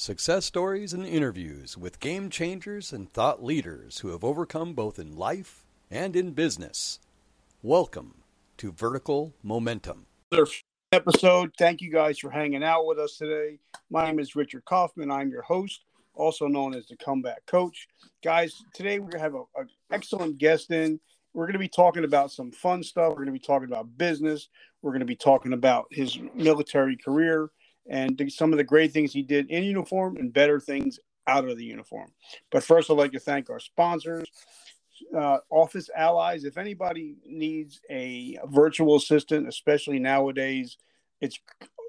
Success stories and interviews with game changers and thought leaders who have overcome both in life and in business. Welcome to Vertical Momentum. Episode. Thank you guys for hanging out with us today. My name is Richard Kaufman. I'm your host, also known as the Comeback Coach. Guys, today to have an excellent guest in. We're going to be talking about some fun stuff. We're going to be talking about business. We're going to be talking about his military career and some of the great things he did in uniform and better things out of the uniform. But first, I'd like to thank our sponsors, uh, Office Allies. If anybody needs a virtual assistant, especially nowadays, it's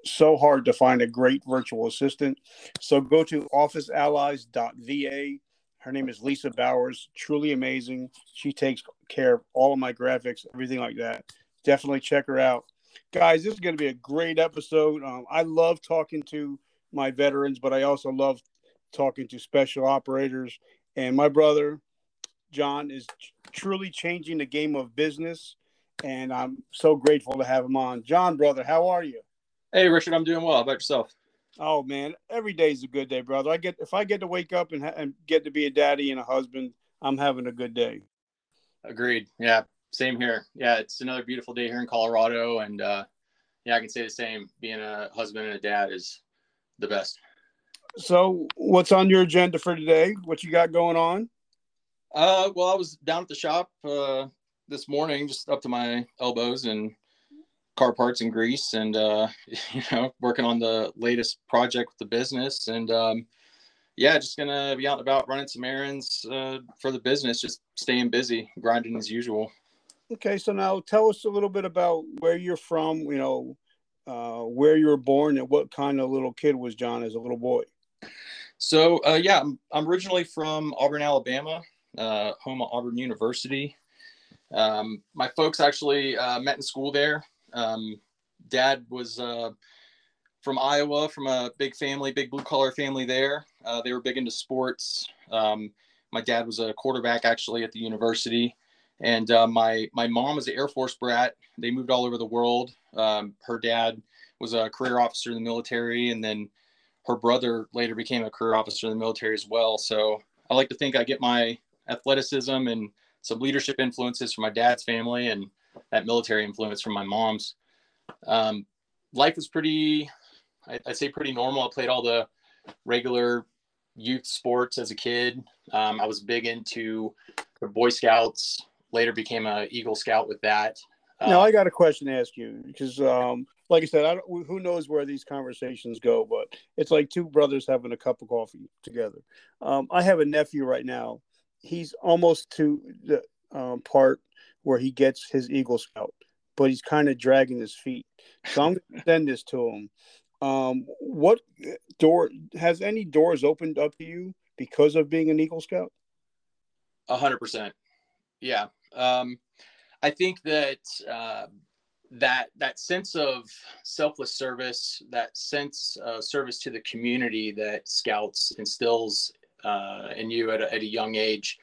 so hard to find a great virtual assistant. So go to officeallies.va. Her name is Lisa Bowers, truly amazing. She takes care of all of my graphics, everything like that. Definitely check her out guys, this is going to be a great episode. Um, I love talking to my veterans, but I also love talking to special operators. And my brother, John, is truly changing the game of business. And I'm so grateful to have him on. John, brother, how are you? Hey, Richard, I'm doing well. How about yourself? Oh man, every day is a good day, brother. I get if I get to wake up and, ha- and get to be a daddy and a husband, I'm having a good day. Agreed. Yeah, same here. Yeah, it's another beautiful day here in Colorado, and uh, yeah, I can say the same. Being a husband and a dad is the best. So, what's on your agenda for today? What you got going on? Uh, well, I was down at the shop uh, this morning, just up to my elbows in car parts and grease, and uh, you know, working on the latest project with the business, and um, yeah, just gonna be out and about running some errands uh, for the business, just staying busy, grinding as usual. Okay, so now tell us a little bit about where you're from. You know, uh, where you were born and what kind of little kid was John as a little boy. So uh, yeah, I'm, I'm, originally from Auburn, Alabama, uh, home of Auburn University. Um, my folks actually uh, met in school there. Um, Dad was uh, from Iowa, from a big family, big blue collar family there. Uh, they were big into sports. Um, my dad was a quarterback actually at the university. And uh, my my mom was an Air Force brat. They moved all over the world. Um, her dad was a career officer in the military, and then her brother later became a career officer in the military as well. So I like to think I get my athleticism and some leadership influences from my dad's family and that military influence from my mom's. Um, life was pretty, I, would say, pretty normal. I played all the regular youth sports as a kid. Um, I was big into the Boy Scouts, later became a Eagle Scout with that. now uh, I got a question to ask you because, um, like I said, I don't, who knows where these conversations go, but it's like two brothers having a cup of coffee together. Um, I have a nephew right now. He's almost to the um, part where he gets his Eagle Scout, but he's kind of dragging his feet. So I'm going to send this to him. Um, what door has any doors opened up to you because of being an Eagle Scout? A hundred percent. Yeah, um, I think that uh, that that sense of selfless service, that sense of service to the community that Scouts instills uh, in you at a, at a young age,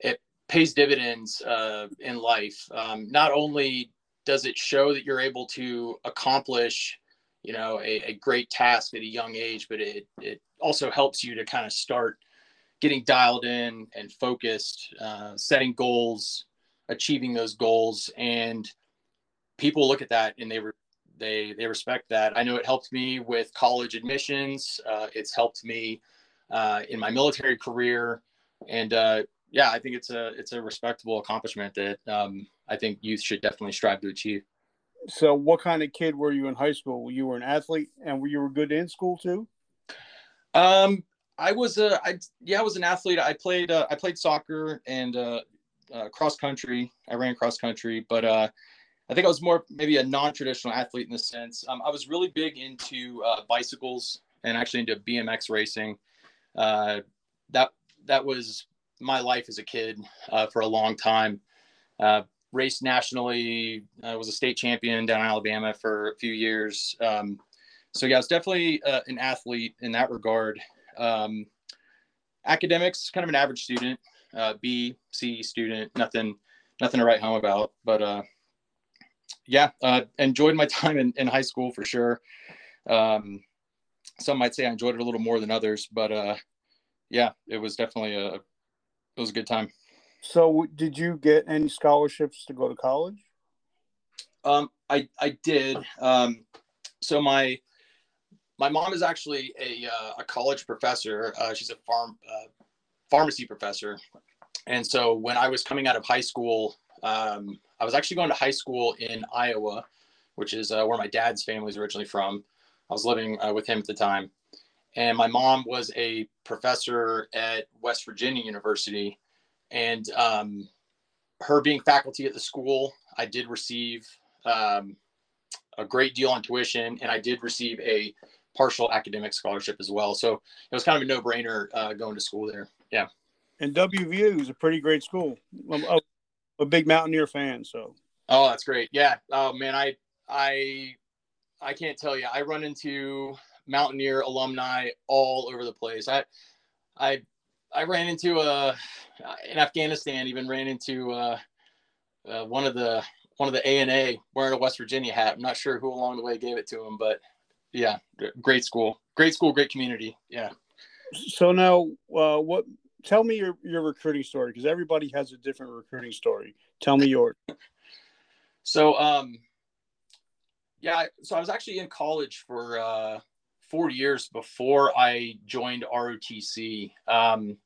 it pays dividends uh, in life. Um, not only does it show that you're able to accomplish, you know, a, a great task at a young age, but it it also helps you to kind of start getting dialed in and focused, uh, setting goals, achieving those goals, and people look at that and they re- they they respect that. I know it helped me with college admissions. Uh, it's helped me uh, in my military career, and uh, yeah, I think it's a it's a respectable accomplishment that um, I think youth should definitely strive to achieve. So, what kind of kid were you in high school? You were an athlete, and were you were good in school too? Um, I was a, I yeah, I was an athlete. I played, uh, I played soccer and uh, uh, cross country. I ran cross country, but uh, I think I was more maybe a non-traditional athlete in the sense. Um, I was really big into uh, bicycles and actually into BMX racing. Uh, that that was my life as a kid uh, for a long time. Uh, raced nationally. I was a state champion down in Alabama for a few years. Um, so yeah, I was definitely an athlete in that regard. Um, academics, kind of an average student, uh, B, C student, nothing, nothing to write home about. But uh, yeah, uh, enjoyed my time in, in high school for sure. Um, some might say I enjoyed it a little more than others, but uh, yeah, it was definitely a it was a good time. So, did you get any scholarships to go to college? Um, I I did. Um, so my my mom is actually a uh, a college professor. Uh, she's a farm uh, pharmacy professor, and so when I was coming out of high school, um, I was actually going to high school in Iowa, which is uh, where my dad's family is originally from. I was living uh, with him at the time, and my mom was a professor at West Virginia University, and um, her being faculty at the school, I did receive um, a great deal on tuition, and I did receive a partial academic scholarship as well. So it was kind of a no-brainer uh, going to school there. Yeah. And WVU is a pretty great school. I'm a, a big Mountaineer fan, so. Oh, that's great. Yeah. Oh man, I I I can't tell you. I run into Mountaineer alumni all over the place. I I I ran into a uh, in Afghanistan. Even ran into uh, uh, one of the one of the ANA wearing a West Virginia hat. I'm not sure who along the way gave it to him, but yeah, great school, great school, great community. Yeah. So now, uh, what? Tell me your your recruiting story because everybody has a different recruiting story. Tell me yours. so, um, yeah, so I was actually in college for uh, four years before I joined ROTC. Um,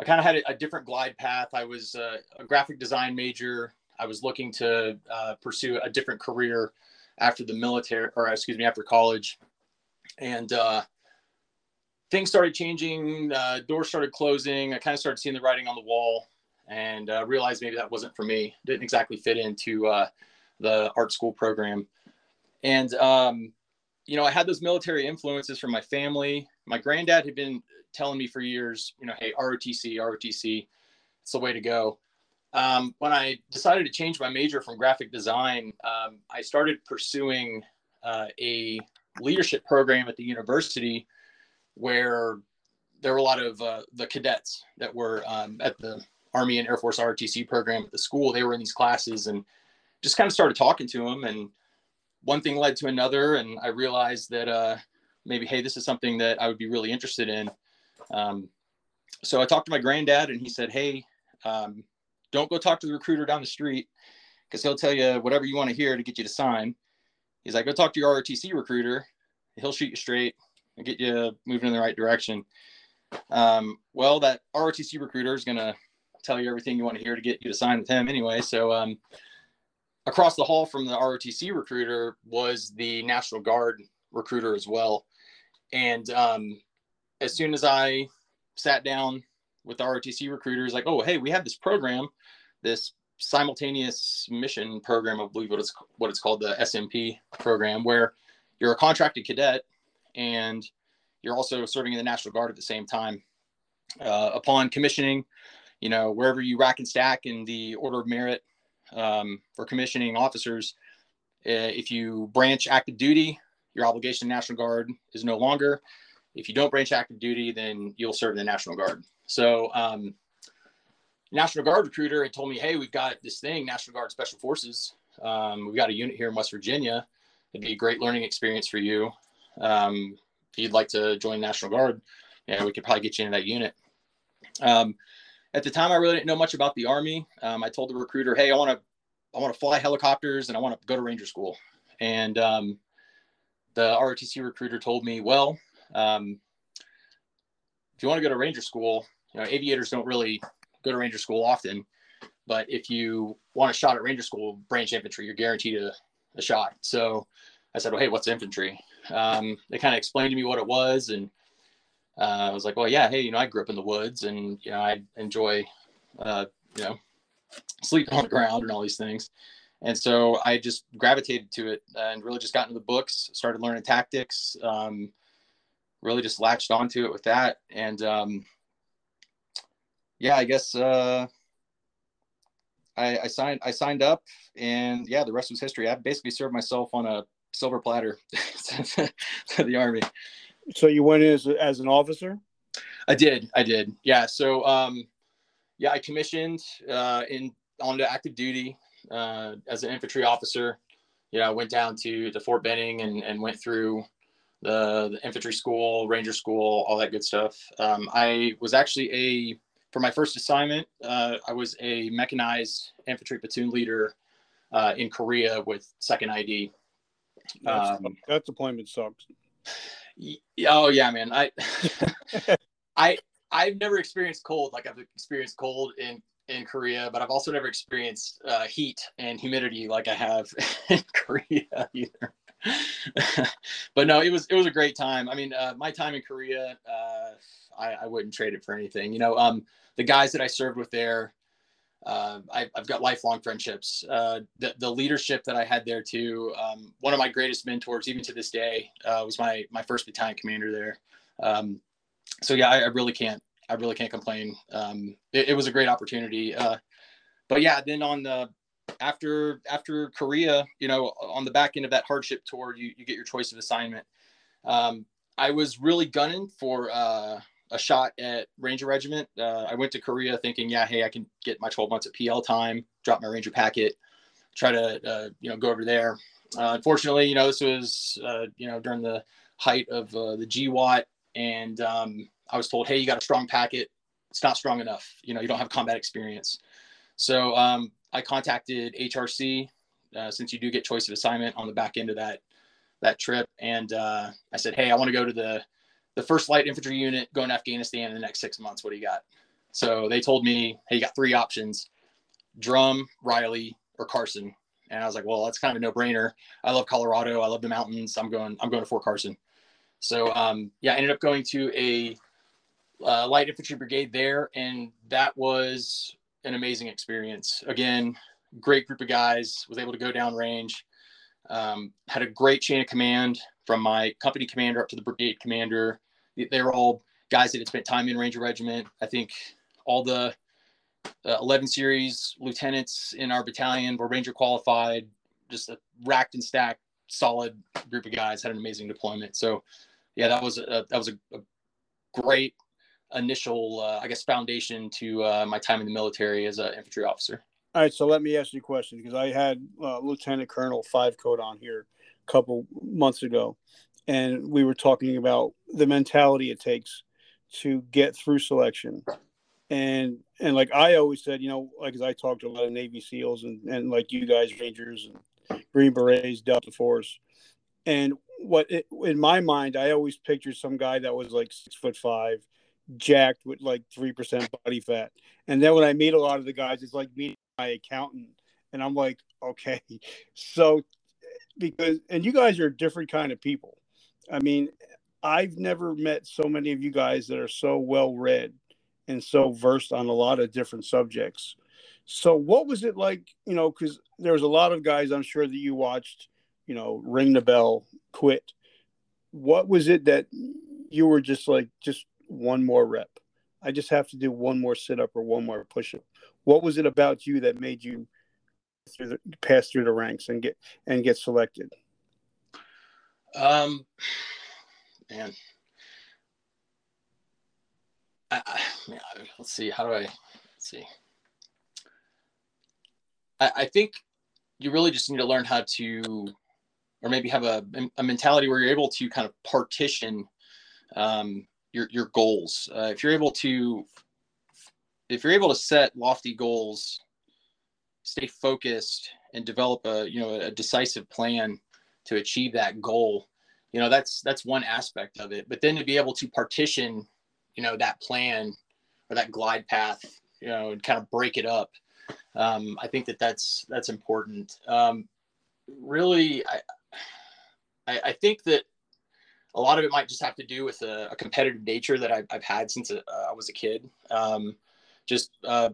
I kind of had a, a, different glide path. I was uh, a graphic design major. I was looking to uh, pursue a different career after the military, or excuse me, after college, and uh, things started changing. Uh, doors started closing. I kind of started seeing the writing on the wall, and uh, realized maybe that wasn't for me. Didn't exactly fit into uh, the art school program. And, um, you know, I had those military influences from my family. My granddad had been telling me for years, you know, hey, ROTC, ROTC, it's the way to go. Um, when I decided to change my major from graphic design, um, I started pursuing uh, a leadership program at the university where there were a lot of uh, the cadets that were um, at the Army and Air Force ROTC program at the school. They were in these classes and just kind of started talking to them and one thing led to another, and I realized that uh, maybe, hey, this is something that I would be really interested in. Um, so I talked to my granddad, and he said, hey, um, don't go talk to the recruiter down the street because he'll tell you whatever you want to hear to get you to sign. He's like, go talk to your ROTC recruiter. He'll shoot you straight and get you moving in the right direction. Um, well, that ROTC recruiter is going to tell you everything you want to hear to get you to sign with him anyway. So um, across the hall from the ROTC recruiter was the National Guard recruiter as well. And um, as soon as I sat down with ROTC recruiters, like, oh, hey, we have this program, this simultaneous mission program, I believe what it's what it's called, the SMP program, where you're a contracted cadet and you're also serving in the National Guard at the same time. Uh, upon commissioning, you know, wherever you rack and stack in the order of merit um, for commissioning officers. Uh, if you branch active duty, your obligation to National Guard is no longer. If you don't branch active duty, then you'll serve in the National Guard. So, um, National Guard recruiter had told me, "Hey, we've got this thing, National Guard Special Forces. Um, we've got a unit here in West Virginia. It'd be a great learning experience for you. Um, if you'd like to join National Guard, yeah, we could probably get you into that unit." Um, at the time, I really didn't know much about the Army. Um, I told the recruiter, "Hey, I want to, I want to fly helicopters and I want to go to Ranger School." And um, the ROTC recruiter told me, "Well, um, if you want to go to Ranger School, you know, aviators don't really go to Ranger School often, but if you want a shot at Ranger School, branch infantry, you're guaranteed a, a shot." So I said, "Well, hey, what's infantry?" Um, they kind of explained to me what it was and uh, I was like, well, yeah, hey, you know, I grew up in the woods and, you know, I enjoy, uh, you know, sleeping on the ground and all these things. And so I just gravitated to it and really just got into the books, started learning tactics, um, really just latched onto it with that. And um, yeah, I guess uh, I, I signed I signed up, and yeah, the rest was history. I basically served myself on a silver platter to the army. So you went in as, as an officer? I did. I did. Yeah. So, um, yeah, I commissioned uh, in onto active duty uh, as an infantry officer. Know, I went down to to Fort Benning and, and went through the, the infantry school, ranger school, all that good stuff. Um, I was actually a for my first assignment. Uh, I was a mechanized infantry platoon leader uh, in Korea with Second ID. Um, that deployment sucks. oh yeah, man. I I I've never experienced cold like I've experienced cold in in Korea, but I've also never experienced uh, heat and humidity like I have in Korea either. but no, it was it was a great time. I mean, uh, my time in Korea, uh, I, I, wouldn't trade it for anything. You know, um, the guys that I served with there, uh, I, have got lifelong friendships. Uh, the, the leadership that I had there too. Um, one of my greatest mentors, even to this day, uh, was my my first battalion commander there. Um, so yeah, I, I, really can't I really can't complain. Um, it, it, was a great opportunity. Uh, but yeah, then on the after after Korea, you know, on the back end of that hardship tour, you you get your choice of assignment. Um, I was really gunning for uh, a shot at Ranger Regiment. Uh, I went to Korea thinking, yeah, hey, I can get my 12 months of PL time, drop my Ranger packet, try to uh, you know go over there. Uh, unfortunately, you know, this was uh, you know during the height of uh, the GWOT, and um, I was told, hey, you got a strong packet. It's not strong enough. You know, you don't have combat experience. So um, I contacted HRC uh, since you do get choice of assignment on the back end of that that trip, and uh, I said, "Hey, I want to go to the the first light infantry unit going to Afghanistan in the next six months. What do you got?" So they told me, "Hey, you got three options: Drum, Riley, or Carson." And I was like, "Well, that's kind of a no brainer. I love Colorado. I love the mountains. I'm going. I'm going to Fort Carson." So um, yeah, I ended up going to a uh, light infantry brigade there, and that was an amazing experience. Again, great group of guys. Was able to go down range. Um, had a great chain of command from my company commander up to the brigade commander. They were all guys that had spent time in Ranger Regiment. I think all the uh, 11 series lieutenants in our battalion were Ranger qualified. Just a racked and stacked, solid group of guys. Had an amazing deployment. So, yeah, that was a, that was a, a great initial, uh, I guess, foundation to uh, my time in the military as an infantry officer. All right, so let me ask you a question because I had uh, Lieutenant Colonel Five Coat on here a couple months ago, and we were talking about the mentality it takes to get through selection, and and like I always said, you know, like as I talked to a lot of Navy SEALs and and like you guys, Rangers and Green Berets, Delta Force, and what it, in my mind, I always pictured some guy that was like six foot five jacked with like 3% body fat. And then when I meet a lot of the guys, it's like meeting my accountant. And I'm like, okay. So, because, and you guys are a different kind of people. I mean, I've never met so many of you guys that are so well read and so versed on a lot of different subjects. So, what was it like? You know, because there was a lot of guys I'm sure that you watched, you know, ring the bell, quit. What was it that you were just like, just one more rep. I just have to do one more sit up or one more push up. What was it about you that made you through the, pass through the ranks and get and get selected? Um, man, I, I, let's see. How do I? See. I, I think you really just need to learn how to, or maybe have a, a mentality where you're able to kind of partition um, your your goals. Uh, if you're able to if you're able to set lofty goals, stay focused, and develop a you know a decisive plan to achieve that goal, you know that's that's one aspect of it. But then to be able to partition, you know, that plan or that glide path, you know, and kind of break it up. Um, I think that that's that's important. Um, really, I, I I think that a lot of it might just have to do with a, a competitive nature that I've, I've had since uh, I was a kid. Um, just uh,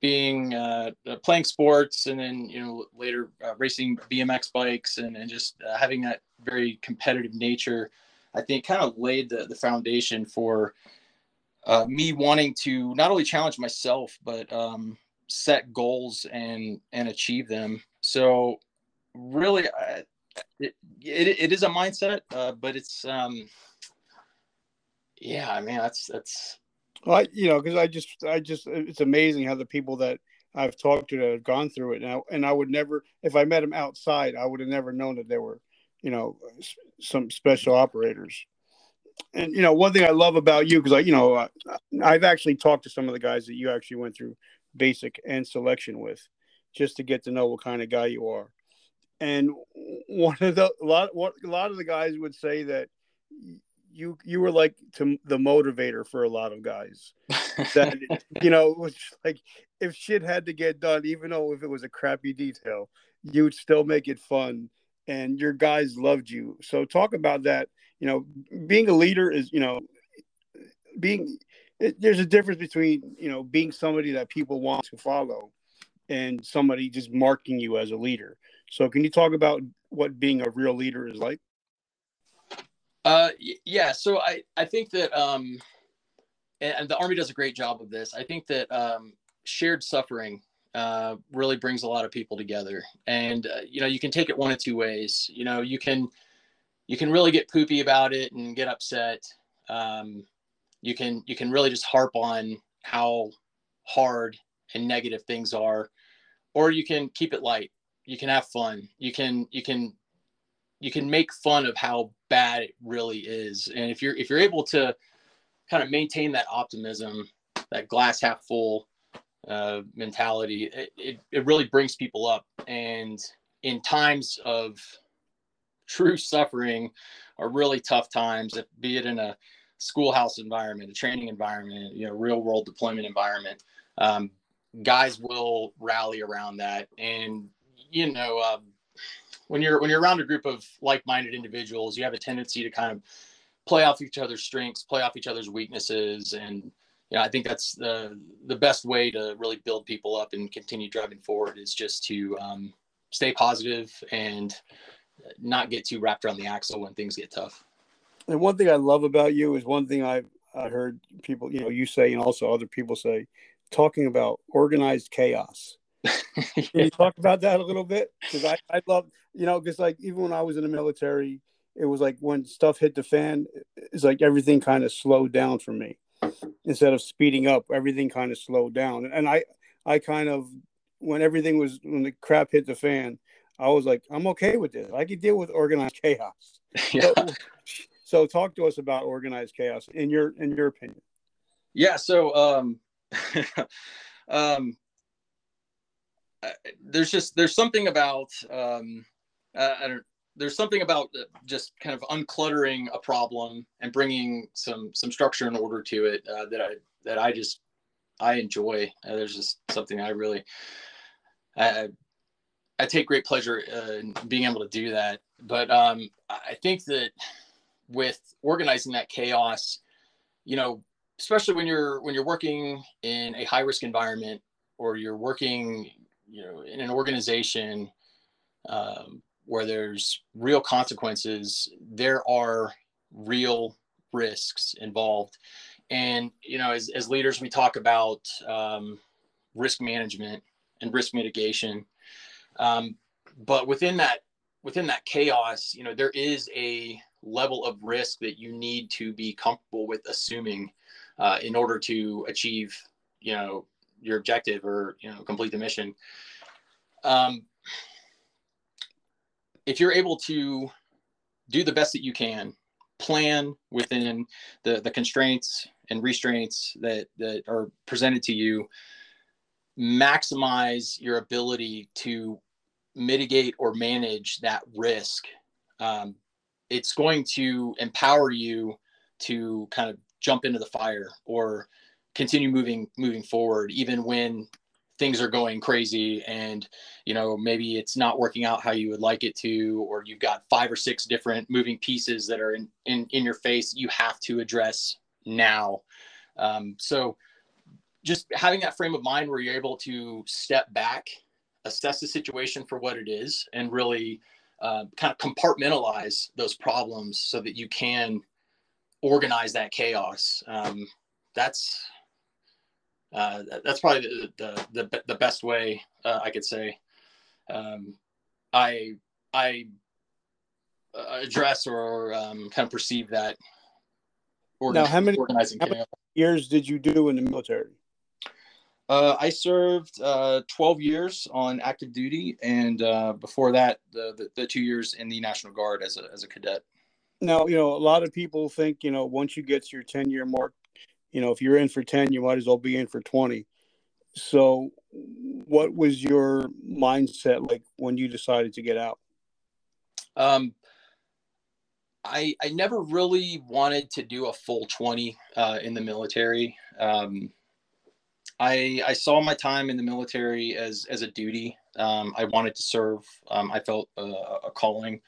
being uh, uh playing sports and then you know later uh, racing BMX bikes and, and just uh, having that very competitive nature, I think kind of laid the, the foundation for me wanting to not only challenge myself but um, set goals and and achieve them. So really, I, it, it, it is a mindset, uh, but it's um, yeah, I mean that's that's. Well, I, you know, because I just I just it's amazing how the people that I've talked to that have gone through it now, and I would never, if I met them outside, I would have never known that they were you know, some special operators. And you know, one thing I love about you because I, you know, I've actually talked to some of the guys that you actually went through basic and selection with, just to get to know what kind of guy you are. And one of the a lot, what a lot of the guys would say that you you were like to the motivator for a lot of guys. That you know, was like if shit had to get done, even though if it was a crappy detail, you would still make it fun and your guys loved you. So talk about that. You know, being a leader is, you know, being it, there's a difference between, you know, being somebody that people want to follow and somebody just marking you as a leader. So can you talk about what being a real leader is like? Uh yeah, so I I think that um and the army does a great job of this. I think that um shared suffering uh, really brings a lot of people together. And uh, you know, you can take it one of two ways. You know, you can you can really get poopy about it and get upset. Um, you can you can really just harp on how hard and negative things are, or you can keep it light. You can have fun. You can you can you can make fun of how bad it really is. And if you're if you're able to kind of maintain that optimism, that glass half full, uh, mentality, it, it, it really brings people up. And in times of true suffering or really tough times, be it in a schoolhouse environment, a training environment, you know, real world deployment environment, um, guys will rally around that. And, you know, uh, when you're when you're around a group of like-minded individuals, you have a tendency to kind of play off each other's strengths, play off each other's weaknesses, and you know, I think that's the the best way to really build people up and continue driving forward is just to um, stay positive and not get too wrapped around the axle when things get tough. And one thing I love about you is one thing I've I heard people, you know, you say and also other people say, talking about organized chaos. Can you talk about that a little bit? Because I, I love, you know, because like even when I was in the military, it was like when stuff hit the fan, it's like everything kind of slowed down for me instead of speeding up, everything kind of slowed down. And I, I kind of, when everything was, when the crap hit the fan, I was like, I'm okay with this. I can deal with organized chaos. Yeah. So, so talk to us about organized chaos in your, in your opinion. Yeah. So, um, um, there's just, there's something about, um, I don't, there's something about just kind of uncluttering a problem and bringing some some structure and order to it uh, that I that I just I enjoy. Uh, there's just something I really I I take great pleasure uh, in being able to do that. But um, I think that with organizing that chaos, you know, especially when you're when you're working in a high risk environment or you're working, you know, in an organization. Um, where there's real consequences, there are real risks involved. And, you know, as, as leaders, we talk about um, risk management and risk mitigation. Um, but within that, within that chaos, you know, there is a level of risk that you need to be comfortable with assuming uh, in order to achieve, you know, your objective or, you know, complete the mission. Um, if you're able to do the best that you can, plan within the, the constraints and restraints that, that are presented to you, maximize your ability to mitigate or manage that risk. Um, it's going to empower you to kind of jump into the fire or continue moving moving forward even when things are going crazy and you know maybe it's not working out how you would like it to or you've got five or six different moving pieces that are in in, in your face you have to address now. Um, so just having that frame of mind where you're able to step back assess the situation for what it is and really uh, kind of compartmentalize those problems so that you can organize that chaos. Um, that's uh, that's probably the, the, the, the best way uh, I could say. Um, I, I uh, address or um, kind of perceive that. Organ- now, how many, organizing how many years did you do in the military? Uh, I served uh, 12 years on active duty, and uh, before that, the, the, the two years in the National Guard as a as a cadet. Now, you know, a lot of people think, you know, once you get to your 10 year mark, you know, if you're in for 10, you might as well be in for 20. So, what was your mindset like when you decided to get out? Um, I I never really wanted to do a full 20 uh, in the military. Um, I I saw my time in the military as as a duty. Um, I wanted to serve. Um, I felt a, a, calling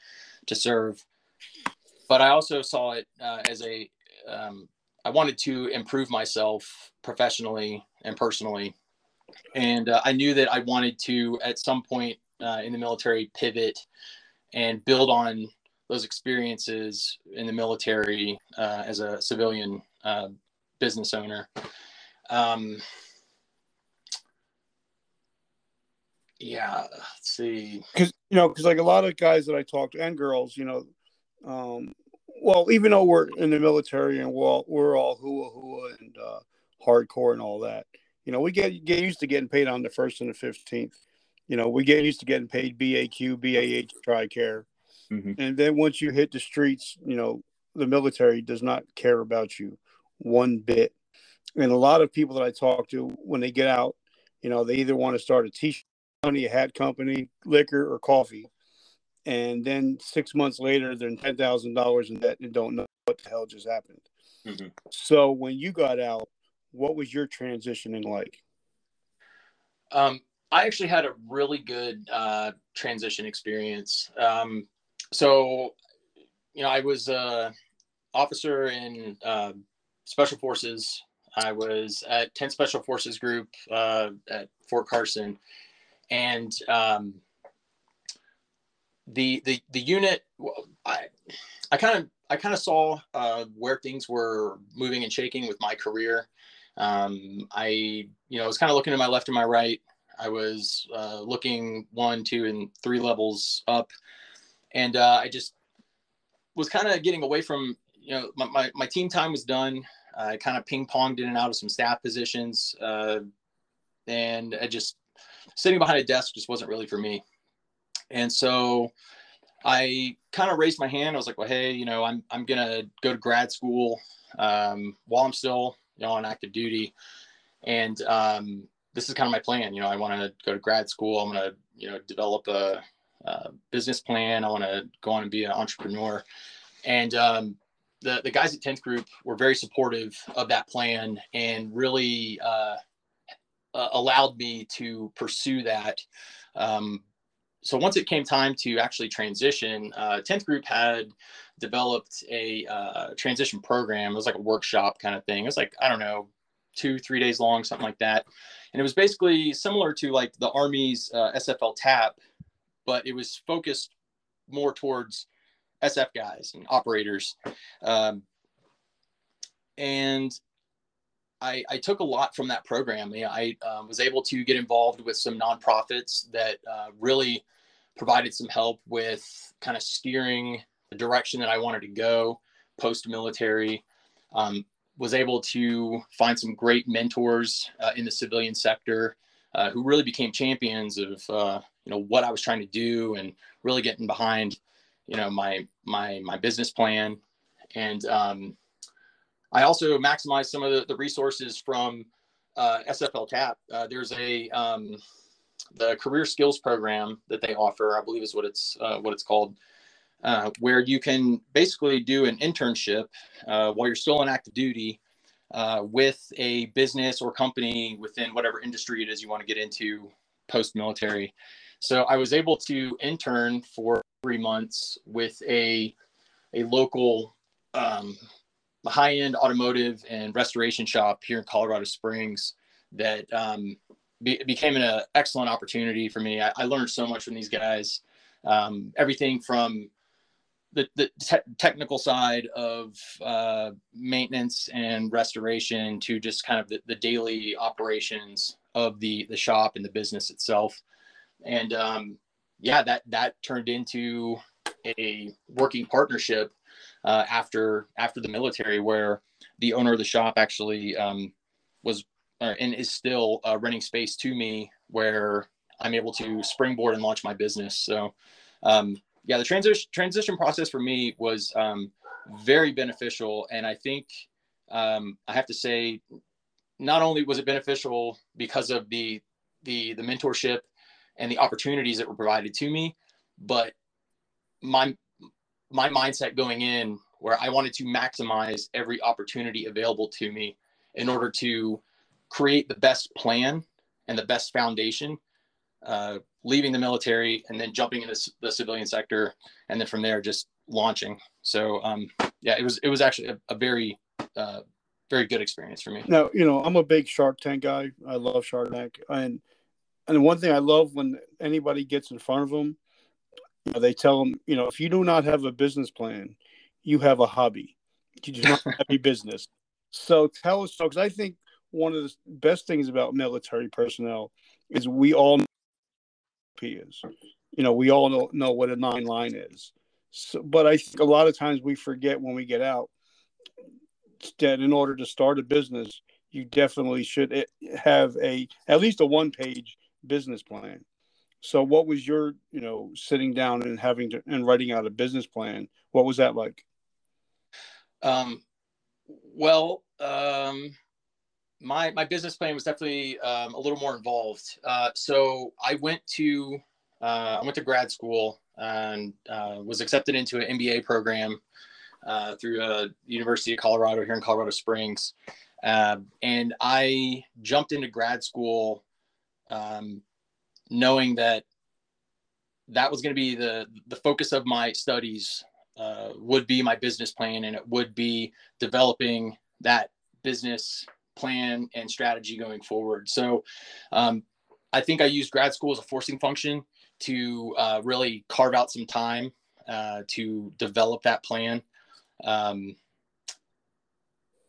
to serve, but I also saw it uh, as a um, I wanted to improve myself professionally and personally, and uh, I knew that I wanted to at some point uh, in the military pivot and build on those experiences in the military uh, as a civilian uh, business owner. Um, yeah, let's see. Because you know, because like a lot of guys that I talk to and girls, you know, um, well, even though we're in the military and we're all, we're all hua hua and uh, hardcore and all that, you know, we get get used to getting paid on the first and the fifteenth. You know, we get used to getting paid BAQ, BAH, TRICARE, mm-hmm. and then once you hit the streets, you know, the military does not care about you one bit. And a lot of people that I talk to when they get out, you know, they either want to start a t-shirt company, a hat company, liquor, or coffee. And then six months later, they're in ten thousand dollars in debt and don't know what the hell just happened. Mm-hmm. So when you got out, what was your transitioning like? Um, I actually had a really good uh, transition experience. Um, so, you know, I was a officer in uh, Special Forces. I was at 10 Special Forces Group uh, at Fort Carson, and um, the the the unit I I kind of I kind of saw uh, where things were moving and shaking with my career. Um, I you know I was kind of looking to my left and my right. I was uh, looking one, two, and three levels up, and uh, I just was kind of getting away from you know my, my, my team time was done. I kind of ping ponged in and out of some staff positions, uh, and I just sitting behind a desk just wasn't really for me. And so I kind of raised my hand. I was like, well, hey, you know, I'm, I'm going to go to grad school um, while I'm still, you know, on active duty. And um, this is kind of my plan. You know, I want to go to grad school. I'm going to, you know, develop a, a business plan. I want to go on and be an entrepreneur. And um, the, the guys at 10th Group were very supportive of that plan and really uh, allowed me to pursue that. Um, so once it came time to actually transition, uh, 10th Group had developed a uh, transition program. It was like a workshop kind of thing. It was like, I don't know, two, three days long, something like that. And it was basically similar to like the Army's uh, SFL TAP, but it was focused more towards SF guys and operators. Um, and I, I, took a lot from that program. I um, was able to get involved with some nonprofits that uh, really provided some help with kind of steering the direction that I wanted to go post military. Um, was able to find some great mentors uh, in the civilian sector uh, who really became champions of uh, you know what I was trying to do and really getting behind you know my my my business plan and um, I also maximized some of the, the resources from uh, SFL TAP. Uh, there's a um, the career skills program that they offer. I believe is what it's uh, what it's called, uh, where you can basically do an internship uh, while you're still on active duty uh, with a business or company within whatever industry it is you want to get into post military. So I was able to intern for three months with a a local um, high end automotive and restoration shop here in Colorado Springs that um, be, became an uh, excellent opportunity for me. I, I, learned so much from these guys. Um, everything from the, the te- technical side of uh, maintenance and restoration to just kind of the, the, daily operations of the the shop and the business itself. And um, yeah, that that turned into a working partnership uh, after after the military, where the owner of the shop actually um, was uh, and is still uh, renting space to me where I'm able to springboard and launch my business. So, um, yeah, the transition transition process for me was um, very beneficial, and I think um, I have to say, not only was it beneficial because of the the the mentorship and the opportunities that were provided to me, but my my mindset going in where I wanted to maximize every opportunity available to me in order to create the best plan and the best foundation uh, leaving the military and then jumping into the civilian sector and then from there just launching. So um, yeah it was it was actually a, a very uh, very good experience for me. Now you know i'm a big shark tank guy. I love shark tank. And and one thing i love when anybody gets in front of them you know, they tell them you know if you do not have a business plan you have a hobby. You do not have a business. So tell us because i think one of the best things about military personnel is we all know is. You know, we all know, know what a nine line is. So, but I think a lot of times we forget when we get out that in order to start a business, you definitely should eh, have a at least a one page business plan. So, what was your, you know, sitting down and having to and writing out a business plan? What was that like? Um, well, um, my my business plan was definitely um, a little more involved. Uh, so I went to uh, I went to grad school and uh, was accepted into an MBA program uh, through a uh, University of Colorado here in Colorado Springs, um, and I jumped into grad school um, knowing that that was going to be the the focus of my studies uh, would be my business plan and it would be developing that business plan and strategy going forward. So um, I think I used grad school as a forcing function to uh, really carve out some time uh, to develop that plan. Um,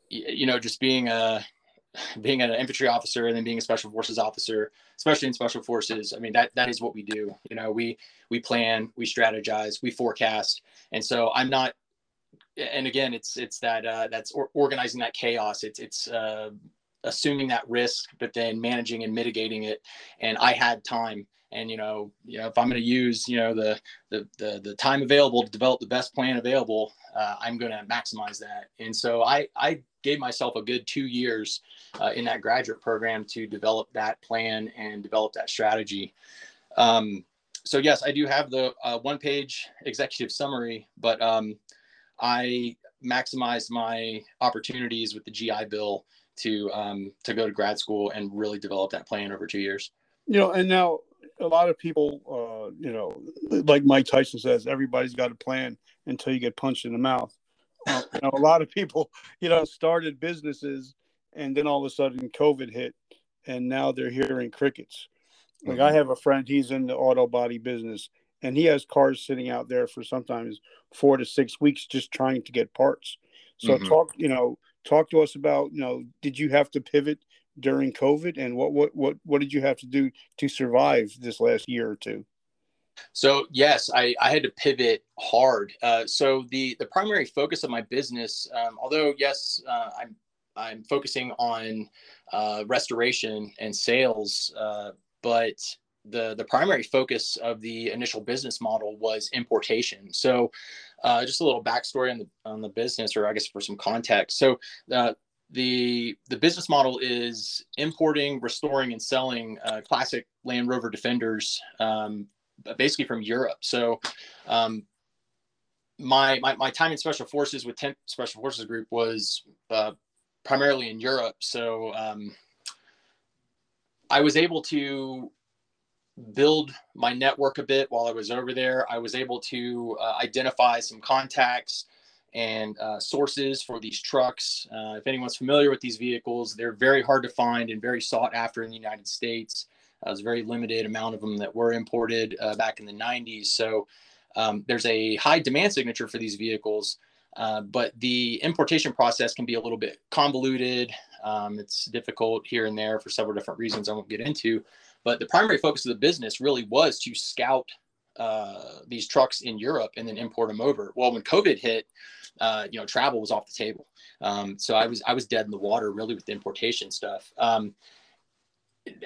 you know, just being a being an infantry officer and then being a special forces officer, especially in special forces, I mean that that is what we do. You know, we we plan, we strategize, we forecast, and so I'm not and again, it's it's that uh, that's or- organizing that chaos. It's it's uh, assuming that risk, but then managing and mitigating it. And I had time, and you know, you know, if I'm going to use you know the, the the the time available to develop the best plan available, uh, I'm going to maximize that. And so I I gave myself a good two years uh, in that graduate program to develop that plan and develop that strategy. Um, so yes, I do have the uh, one page executive summary, but um, I maximized my opportunities with the GI Bill to um, to go to grad school and really develop that plan over two years. You know, and now a lot of people, uh, you know, like Mike Tyson says, everybody's got a plan until you get punched in the mouth. Uh, you know, a lot of people, you know, started businesses and then all of a sudden COVID hit, and now they're hearing crickets. Like mm-hmm. I have a friend, he's in the auto body business, and he has cars sitting out there for sometimes four to six weeks just trying to get parts. So mm-hmm. talk, you know, talk to us about, you know, did you have to pivot during COVID, and what what what what did you have to do to survive this last year or two? So yes, I, I had to pivot hard. Uh, so the the primary focus of my business, um, although yes, uh, I'm I'm focusing on uh, restoration and sales, uh, but the the primary focus of the initial business model was importation. So, uh, just a little backstory on the on the business, or I guess for some context. So, uh, the the business model is importing, restoring, and selling uh, classic Land Rover Defenders, um, basically from Europe. So, um, my, my my time in Special Forces with 10th Special Forces Group was uh, primarily in Europe. So. Um, I was able to build my network a bit while I was over there. I was able to uh, identify some contacts and uh, sources for these trucks. Uh, if anyone's familiar with these vehicles, they're very hard to find and very sought after in the United States. Uh, there's a very limited amount of them that were imported uh, back in the 90s. So um, there's a high demand signature for these vehicles. Uh, but the importation process can be a little bit convoluted. Um, it's difficult here and there for several different reasons I won't get into. But the primary focus of the business really was to scout uh, these trucks in Europe and then import them over. Well, when COVID hit, uh, you know, travel was off the table. Um, so I was I was dead in the water really with the importation stuff. Um,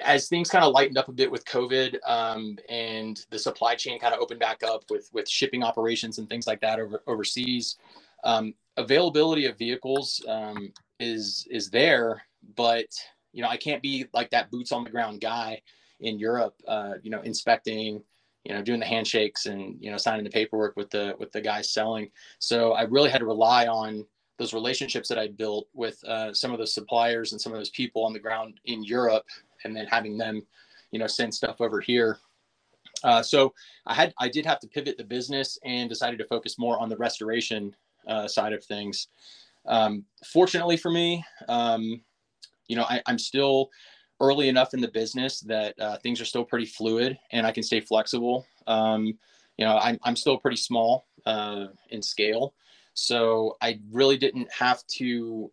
as things kind of lightened up a bit with COVID um, and the supply chain kind of opened back up with with shipping operations and things like that over overseas, um, availability of vehicles um, is is there, but you know I can't be like that boots on the ground guy in Europe, uh, you know, inspecting, you know, doing the handshakes and you know signing the paperwork with the with the guys selling. So I really had to rely on those relationships that I built with uh, some of those suppliers and some of those people on the ground in Europe, and then having them, you know, send stuff over here. Uh, so I had I did have to pivot the business and decided to focus more on the restoration uh, side of things. Um, fortunately for me, um, you know, I, I'm still early enough in the business that uh, things are still pretty fluid and I can stay flexible. Um, you know, I'm, I'm still pretty small uh, in scale. So I really didn't have to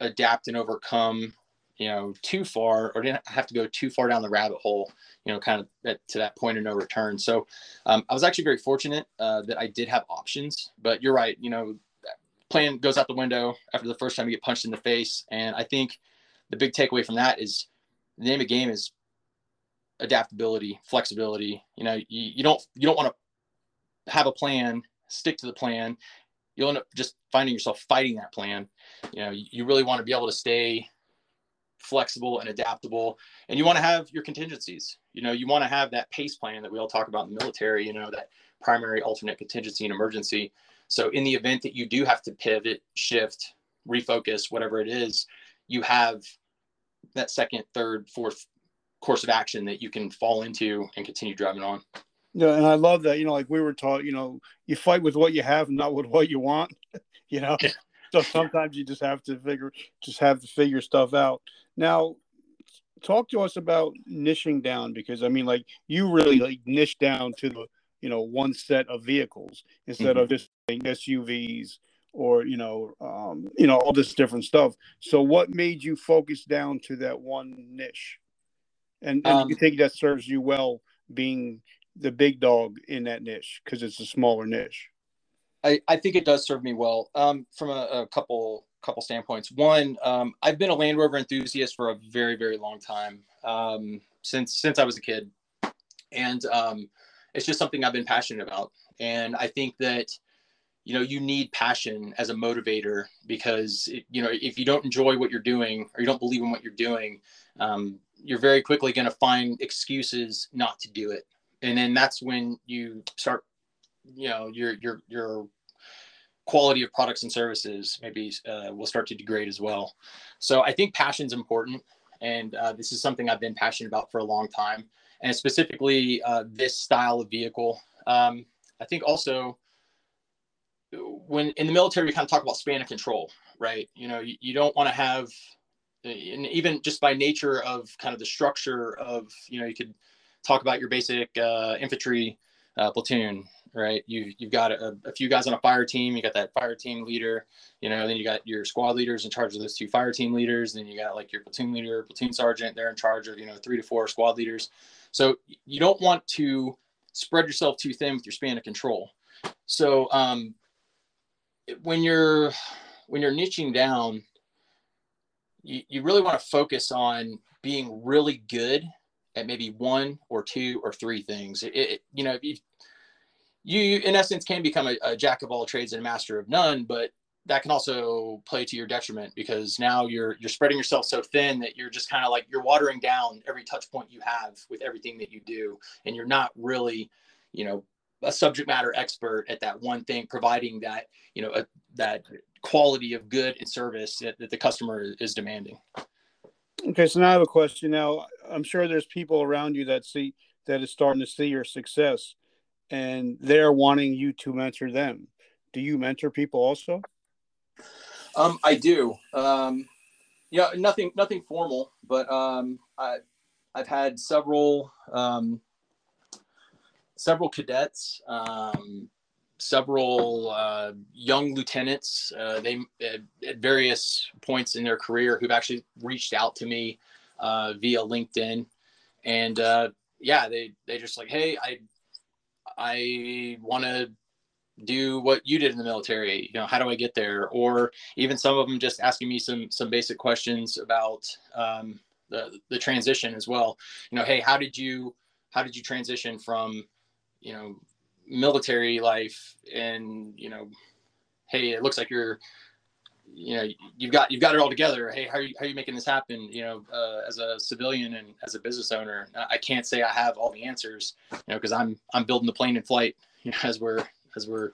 adapt and overcome, you know, too far or didn't have to go too far down the rabbit hole, you know, kind of at, to that point of no return. So um, I was actually very fortunate uh, that I did have options, but you're right. You know, plan goes out the window after the first time you get punched in the face. And I think the big takeaway from that is the name of the game is adaptability, flexibility. You know, you, you don't you don't want to have a plan, stick to the plan. You'll end up just finding yourself fighting that plan. You know, you, you really want to be able to stay flexible and adaptable and you want to have your contingencies you know you want to have that pace plan that we all talk about in the military you know that primary alternate contingency and emergency so in the event that you do have to pivot shift refocus whatever it is you have that second, third, fourth course of action that you can fall into and continue driving on. Yeah, and I love that. You know, like we were taught, you know, you fight with what you have, not with what you want. you know, yeah. so sometimes you just have to figure, just have to figure stuff out. Now, talk to us about niching down because I mean, like you really like niche down to the, you know, one set of vehicles instead mm-hmm. of just SUVs or you know um, you know all this different stuff. So what made you focus down to that one niche? And, and um, you think that serves you well being the big dog in that niche? Because it's a smaller niche. I, I think it does serve me well um, from a, a, couple couple standpoints. One um, i've been a Land Rover enthusiast for a very very long time um, since since i was a kid. And um, it's just something i've been passionate about. And i think that you know you need passion as a motivator because it, you know if you don't enjoy what you're doing or you don't believe in what you're doing um, you're very quickly going to find excuses not to do it. And then that's when you start you know your your your quality of products and services maybe uh, will start to degrade as well. So i think passion's important and uh, this is something i've been passionate about for a long time. And specifically uh, this style of vehicle um, i think also when in the military we kind of talk about span of control right? You know you, you don't want to have and even just by nature of kind of the structure of you know you could talk about your basic uh, infantry uh, platoon right? You you've got a, a, few guys on a fire team you got that fire team leader you know then you got your squad leaders in charge of those two fire team leaders then you got like your platoon leader platoon sergeant they're in charge of you know three to four squad leaders. So you don't want to spread yourself too thin with your span of control. So um, when you're when you're niching down you, you really want to focus on being really good at maybe one or two or three things. It, it you know you, you in essence can become a, a jack of all trades and a master of none but that can also play to your detriment because now you're you're spreading yourself so thin that you're just kind of like you're watering down every touch point you have with everything that you do and you're not really you know a subject matter expert at that one thing, providing that you know a, that quality of good and service that, that the customer is demanding. Okay, so now I have a question. Now I'm sure there's people around you that see that is starting to see your success, and they're wanting you to mentor them. Do you mentor people also? Um, I do. Um, yeah, nothing, nothing formal, but um, I, I've had several um, several cadets, um, several uh, young lieutenants. Uh, they at, at, various points in their career who've actually reached out to me uh, via LinkedIn, and uh, yeah, they they just like, hey, I I want to do what you did in the military. You know how do i get there? Or even some of them just asking me some some basic questions about um, the the transition as well. You know hey how did you how did you transition from you know military life and you know hey it looks like you're you know you've got you've got it all together. Hey how are you, how are you making this happen? You know uh, as a civilian and as a business owner i can't say i have all the answers you know because i'm i'm building the plane in flight you know as we're as we're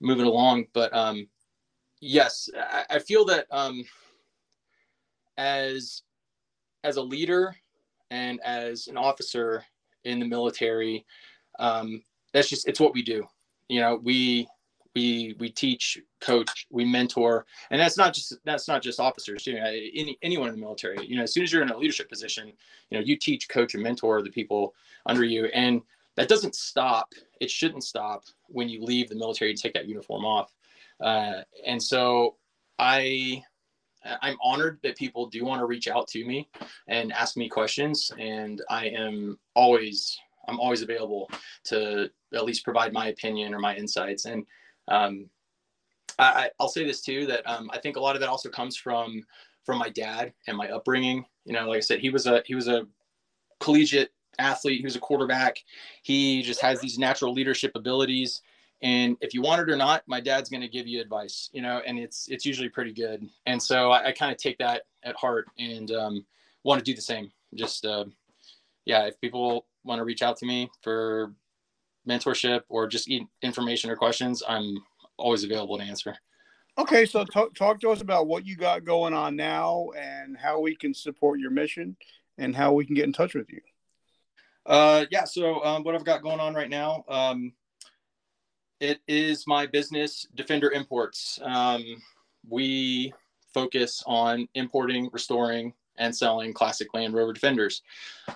moving along. But um yes i, I feel that um as as a leader and as an officer in the military um that's just it's what we do. You know we we we teach coach we mentor and that's not just that's not just officers you know any, anyone in the military. You know as soon as you're in a leadership position you know you teach coach and mentor the people under you and that doesn't stop it shouldn't stop when you leave the military and take that uniform off. Uh, and so i i'm honored that people do want to reach out to me and ask me questions and i am always i'm always available to at least provide my opinion or my insights and um, I, will say this too that um, I think a lot of that also comes from from my dad and my upbringing. You know, like I said, he was a he was a collegiate athlete. He was a quarterback. He just has these natural leadership abilities. And if you want it or not, my dad's going to give you advice. You know, and it's it's usually pretty good. And so I, I kind of take that at heart and um, want to do the same. Just uh, yeah, if people want to reach out to me for mentorship or just information or questions, I'm always available to answer. Okay, so talk, talk to us about what you got going on now and how we can support your mission and how we can get in touch with you. Uh, yeah, so um, what I've got going on right now, um, it is my business, Defender Imports. Um, we focus on importing, restoring, and selling classic Land Rover Defenders.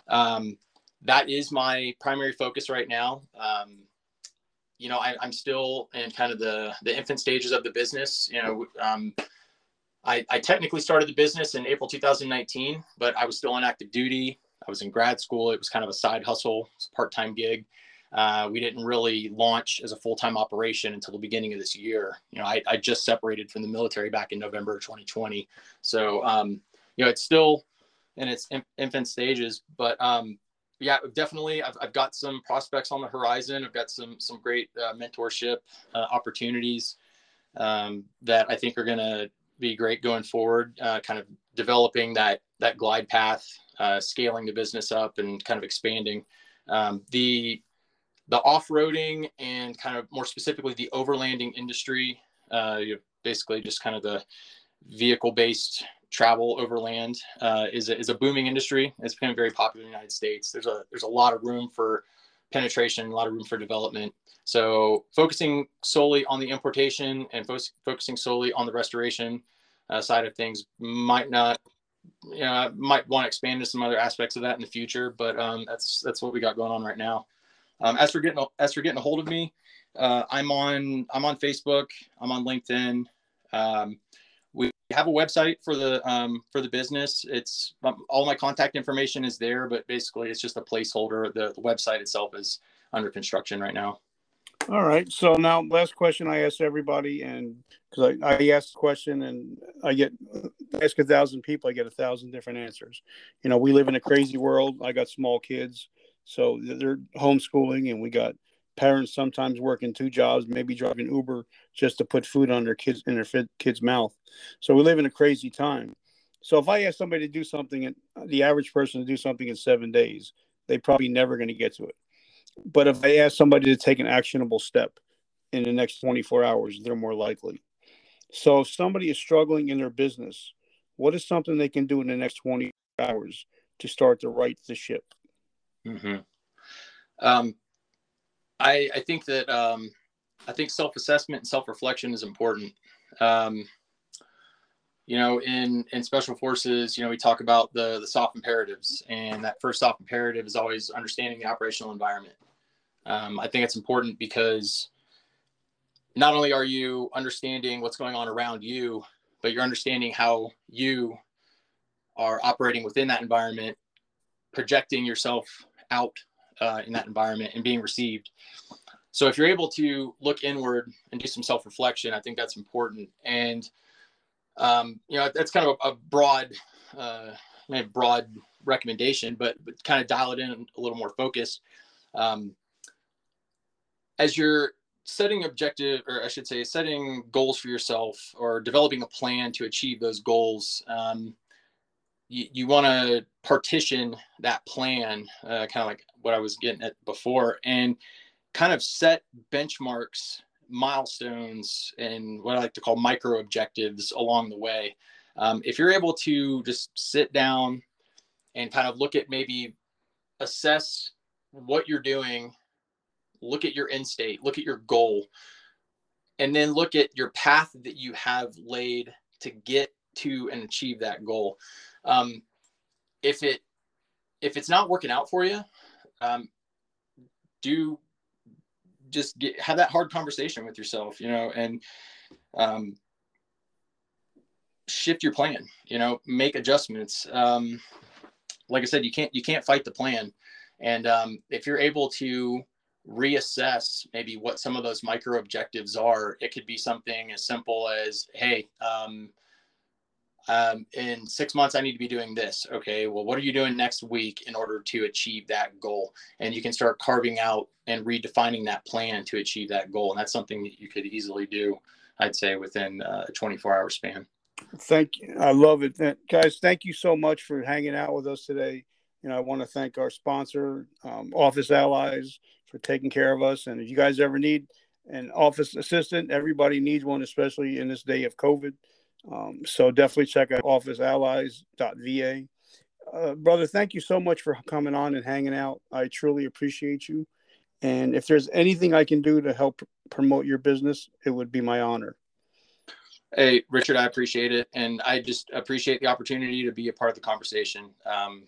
Um, that is my primary focus right now. Um, you know, I, am still in kind of the the infant stages of the business. You know, um, I, I technically started the business in April 2019, but I was still on active duty. I was in grad school. It was kind of a side hustle, part time gig. Uh, we didn't really launch as a full time operation until the beginning of this year. You know, I, I just separated from the military back in November 2020. So, um, you know, it's still in its infant stages, but um, yeah, definitely. I've, I've got some prospects on the horizon. I've got some some great uh, mentorship uh, opportunities um, that I think are going to be great going forward. Uh, kind of developing that that glide path, uh, scaling the business up, and kind of expanding um, the the off roading and kind of more specifically the overlanding industry. Uh, you basically just kind of the vehicle based travel overland uh, is, a, is a booming industry. It's become very popular in the United States. There's a there's a lot of room for penetration, a lot of room for development. So focusing solely on the importation and fo- focusing solely on the restoration uh, side of things might not, you know, might want to expand to some other aspects of that in the future. But um, that's that's what we got going on right now. Um, as for getting as for getting a hold of me, uh, I'm on I'm on Facebook, I'm on LinkedIn. Um, have a website for the um, for the business. It's um, all my contact information is there, but basically it's just a placeholder. The, the website itself is under construction right now. All right. So now, last question I ask everybody, and because I, I ask the question and I get ask a thousand people, I get a thousand different answers. You know, we live in a crazy world. I got small kids, so they're homeschooling, and we got parents sometimes working two jobs, maybe driving Uber just to put food on their kids in their kids' mouth. So we live in a crazy time. So if I ask somebody to do something, in, the average person to do something in seven days, they probably never going to get to it. But if I ask somebody to take an actionable step in the next 24 hours, they're more likely. So if somebody is struggling in their business, what is something they can do in the next 20 hours to start to right the ship? Mm-hmm. Um, I, I think that um, I think self-assessment and self-reflection is important. Um, you know, in in special forces, you know, we talk about the the SOF imperatives, and that first SOF imperative is always understanding the operational environment. Um, I think it's important because not only are you understanding what's going on around you, but you're understanding how you are operating within that environment, projecting yourself out uh, in that environment and being received. So if you're able to look inward and do some self reflection, I think that's important. And um, you know, that's kind of a, a broad, uh, broad recommendation, but, but kind of dial it in a little more focused. Um, as you're setting objective, or I should say, setting goals for yourself or developing a plan to achieve those goals, um, you, you want to partition that plan, uh, kind of like what I was getting at before, and kind of set benchmarks, milestones, and what I like to call micro objectives along the way. Um, if you're able to just sit down and kind of look at maybe assess what you're doing, look at your end state, look at your goal, and then look at your path that you have laid to get to and achieve that goal. Um, if it if it's not working out for you, um, do just get have that hard conversation with yourself, you know, and um, shift your plan. You know, make adjustments. Um, like I said, you can't you can't fight the plan, and um, if you're able to reassess maybe what some of those micro objectives are, it could be something as simple as, hey, um, um, in six months i need to be doing this. Okay well what are you doing next week in order to achieve that goal? And you can start carving out and redefining that plan to achieve that goal. And that's something that you could easily do i'd say within uh, a 24 hour span. Thank you. I love it. Guys thank you so much for hanging out with us today. You know i want to thank our sponsor um, office allies for taking care of us. And if you guys ever need an office assistant everybody needs one especially in this day of covid um, so definitely check out officeallies.va. Uh, brother, thank you so much for coming on and hanging out. I truly appreciate you. And if there's anything I can do to help promote your business, it would be my honor. Hey, Richard, I appreciate it. And I just appreciate the opportunity to be a part of the conversation. Um,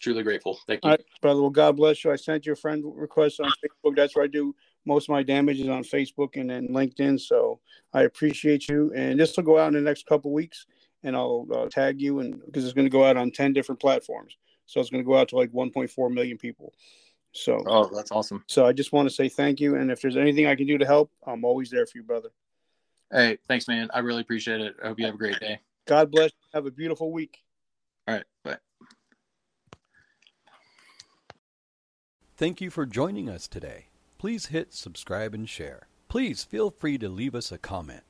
truly grateful. Thank you. brother. Well, God bless you. I sent you a friend request on Facebook. That's where I do most of my damage is on Facebook and then LinkedIn. So I appreciate you. And this will go out in the next couple weeks, and I'll uh, tag you, and because it's going to go out on ten different platforms. So it's going to go out to like 1.4 million people. So oh, that's awesome. So I just want to say thank you, and if there's anything I can do to help, I'm always there for you, brother. Hey, thanks, man. I really appreciate it. I hope you have a great day. God bless. Have a beautiful week. All right. Bye. Thank you for joining us today please hit subscribe and share. Please feel free to leave us a comment.